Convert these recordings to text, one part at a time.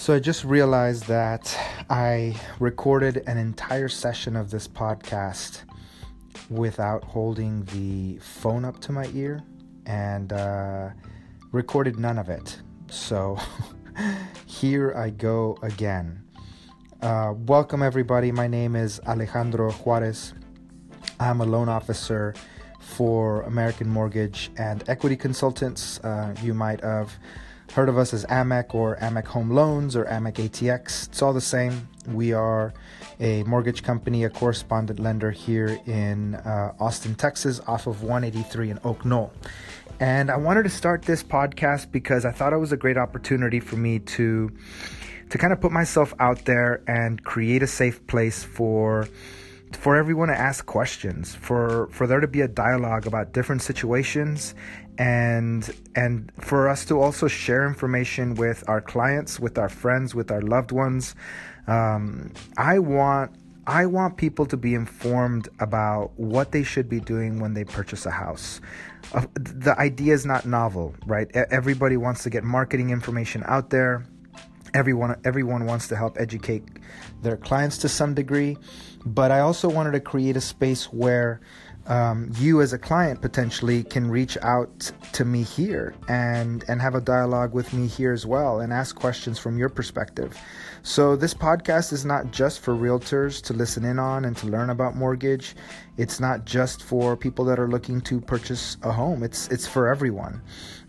So I just realized that I recorded an entire session of this podcast without holding the phone up to my ear and uh, recorded none of it. So here I go again. Uh, welcome, everybody. My name is Alejandro Juarez. I'm a loan officer for American Mortgage and Equity Consultants. Uh, you might have heard of us as AMEC or AMEC Home Loans or AMEC ATX. It's all the same. We are a mortgage company, a correspondent lender here in uh, Austin, Texas, off of 183 in Oak Knoll. And I wanted to start this podcast because I thought it was a great opportunity for me to to kind of put myself out there and create a safe place for for everyone to ask questions, for for there to be a dialogue about different situations and and for us to also share information with our clients, with our friends, with our loved ones. Um, I want I want people to be informed about what they should be doing when they purchase a house. Uh, the idea is not novel, right? Everybody wants to get marketing information out there. Everyone everyone wants to help educate their clients to some degree, but I also wanted to create a space where um, you as a client potentially can reach out to me here and and have a dialogue with me here as well and ask questions from your perspective. So this podcast is not just for realtors to listen in on and to learn about mortgage. It's not just for people that are looking to purchase a home. It's it's for everyone.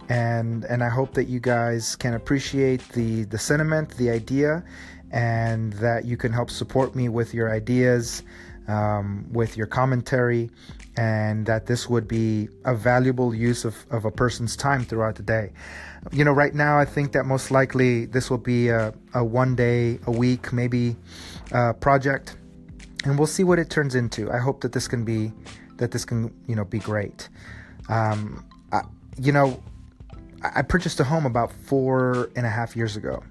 And and I hope that you guys can appreciate the the sentiment the idea and that you can help support me with your ideas um, with your commentary and that this would be a valuable use of, of a person's time throughout the day. You know, right now, I think that most likely this will be a, a one day, a week, maybe uh, project, and we'll see what it turns into. I hope that this can be that this can you know be great. Um, I, you know, I purchased a home about four and a half years ago,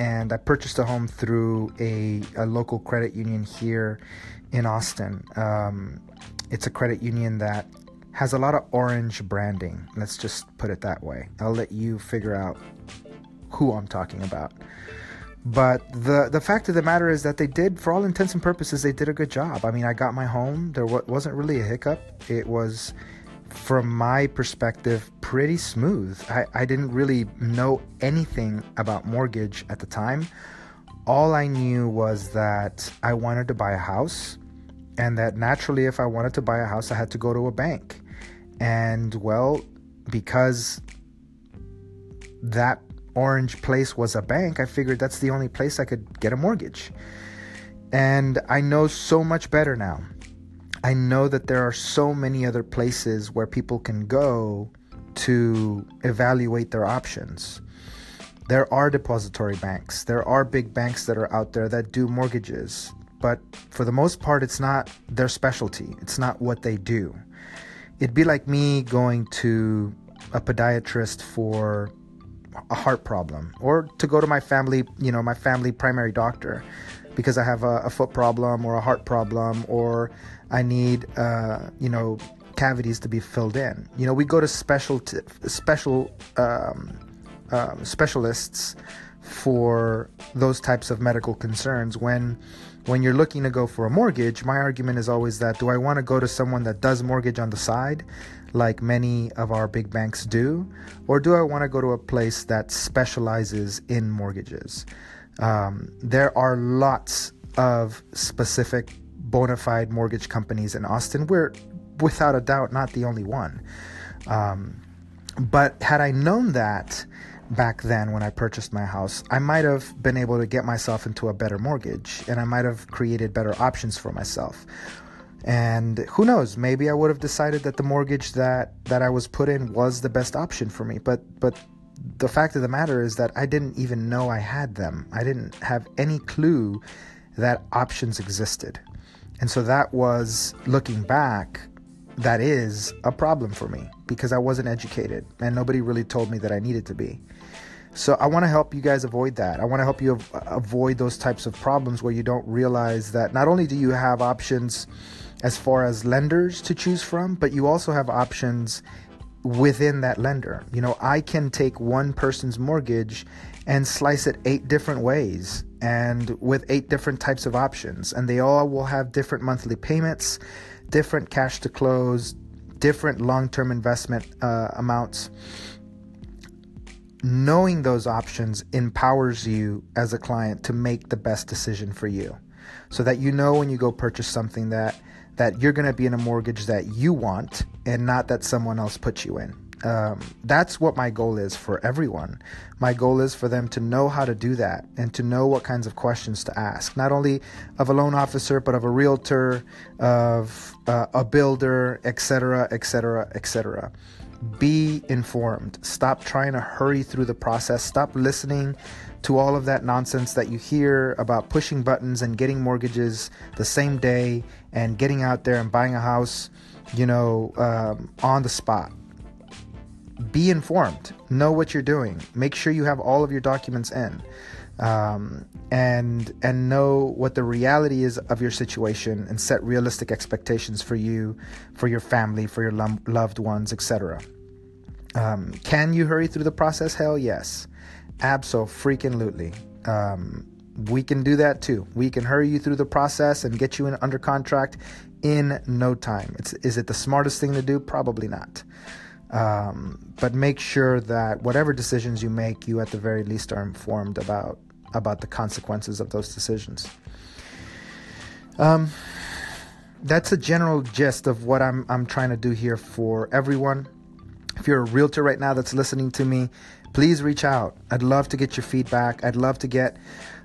and I purchased a home through a, a local credit union here in Austin. Um, it's a credit union that has a lot of orange branding. Let's just put it that way. I'll let you figure out who I'm talking about. But the the fact of the matter is that they did, for all intents and purposes, they did a good job. I mean, I got my home. There wasn't really a hiccup. It was, from my perspective, pretty smooth. I, I didn't really know anything about mortgage at the time. All I knew was that I wanted to buy a house and that naturally, if I wanted to buy a house, I had to go to a bank. And well, because that orange place was a bank, I figured that's the only place I could get a mortgage. And I know so much better now. I know that there are so many other places where people can go to evaluate their options. There are depository banks, there are big banks that are out there that do mortgages but for the most part, it's not their specialty. It's not what they do. It'd be like me going to a podiatrist for a heart problem or to go to my family, you know, my family primary doctor because I have a, a foot problem or a heart problem or I need, uh, you know, cavities to be filled in. You know, we go to special, t- special, um, um, specialists for those types of medical concerns when when you're looking to go for a mortgage, my argument is always that do I want to go to someone that does mortgage on the side, like many of our big banks do, or do I want to go to a place that specializes in mortgages? Um, there are lots of specific bona fide mortgage companies in Austin. We're without a doubt not the only one. Um, but had I known that, back then when I purchased my house, I might have been able to get myself into a better mortgage and I might have created better options for myself. And who knows, maybe I would have decided that the mortgage that that I was put in was the best option for me. But but the fact of the matter is that I didn't even know I had them. I didn't have any clue that options existed. And so that was looking back that is a problem for me because I wasn't educated and nobody really told me that I needed to be. So I want to help you guys avoid that. I want to help you avoid those types of problems where you don't realize that not only do you have options as far as lenders to choose from, but you also have options within that lender. You know, I can take one person's mortgage and slice it eight different ways and with eight different types of options, and they all will have different monthly payments, different cash to close, different long term investment uh, amounts. Knowing those options empowers you as a client to make the best decision for you so that you know when you go purchase something that that you're going to be in a mortgage that you want and not that someone else put you in. Um, that's what my goal is for everyone. My goal is for them to know how to do that and to know what kinds of questions to ask, not only of a loan officer, but of a realtor, of uh, a builder, etc., etc., etc. Be informed. Stop trying to hurry through the process. Stop listening to all of that nonsense that you hear about pushing buttons and getting mortgages the same day and getting out there and buying a house, you know, um, on the spot. Be informed. Know what you're doing. Make sure you have all of your documents in, um, and and know what the reality is of your situation, and set realistic expectations for you, for your family, for your lo- loved ones, etc. Um, can you hurry through the process? Hell yes. Absolutely. Um, we can do that too. We can hurry you through the process and get you in under contract in no time. It's, is it the smartest thing to do? Probably not. Um, but make sure that whatever decisions you make, you at the very least are informed about about the consequences of those decisions. Um, that's a general gist of what I'm I'm trying to do here for everyone. If you're a realtor right now that's listening to me, please reach out. I'd love to get your feedback. I'd love to get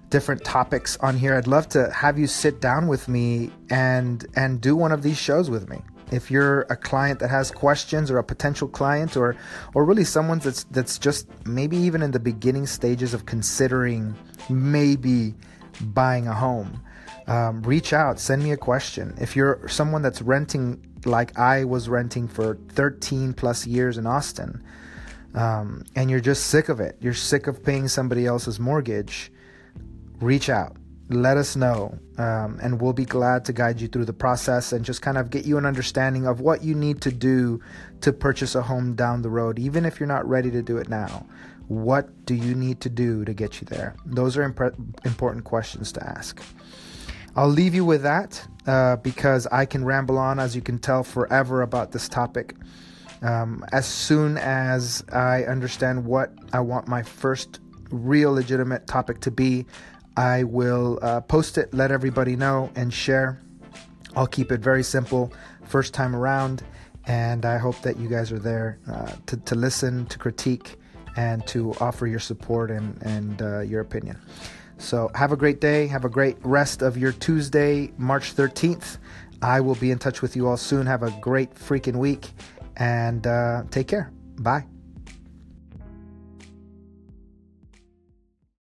different topics on here. I'd love to have you sit down with me and and do one of these shows with me. If you're a client that has questions or a potential client or or really someone that's that's just maybe even in the beginning stages of considering maybe buying a home, um, reach out, send me a question. If you're someone that's renting like I was renting for 13 plus years in Austin, um, and you're just sick of it, you're sick of paying somebody else's mortgage, reach out. Let us know, um, and we'll be glad to guide you through the process and just kind of get you an understanding of what you need to do to purchase a home down the road, even if you're not ready to do it now. What do you need to do to get you there? Those are imp- important questions to ask. I'll leave you with that uh, because I can ramble on, as you can tell, forever about this topic. Um, as soon as I understand what I want my first real legitimate topic to be, I will uh, post it, let everybody know, and share. I'll keep it very simple, first time around, and I hope that you guys are there uh, to, to listen, to critique, and to offer your support and, and uh, your opinion. So, have a great day. Have a great rest of your Tuesday, March 13th. I will be in touch with you all soon. Have a great freaking week and uh, take care. Bye.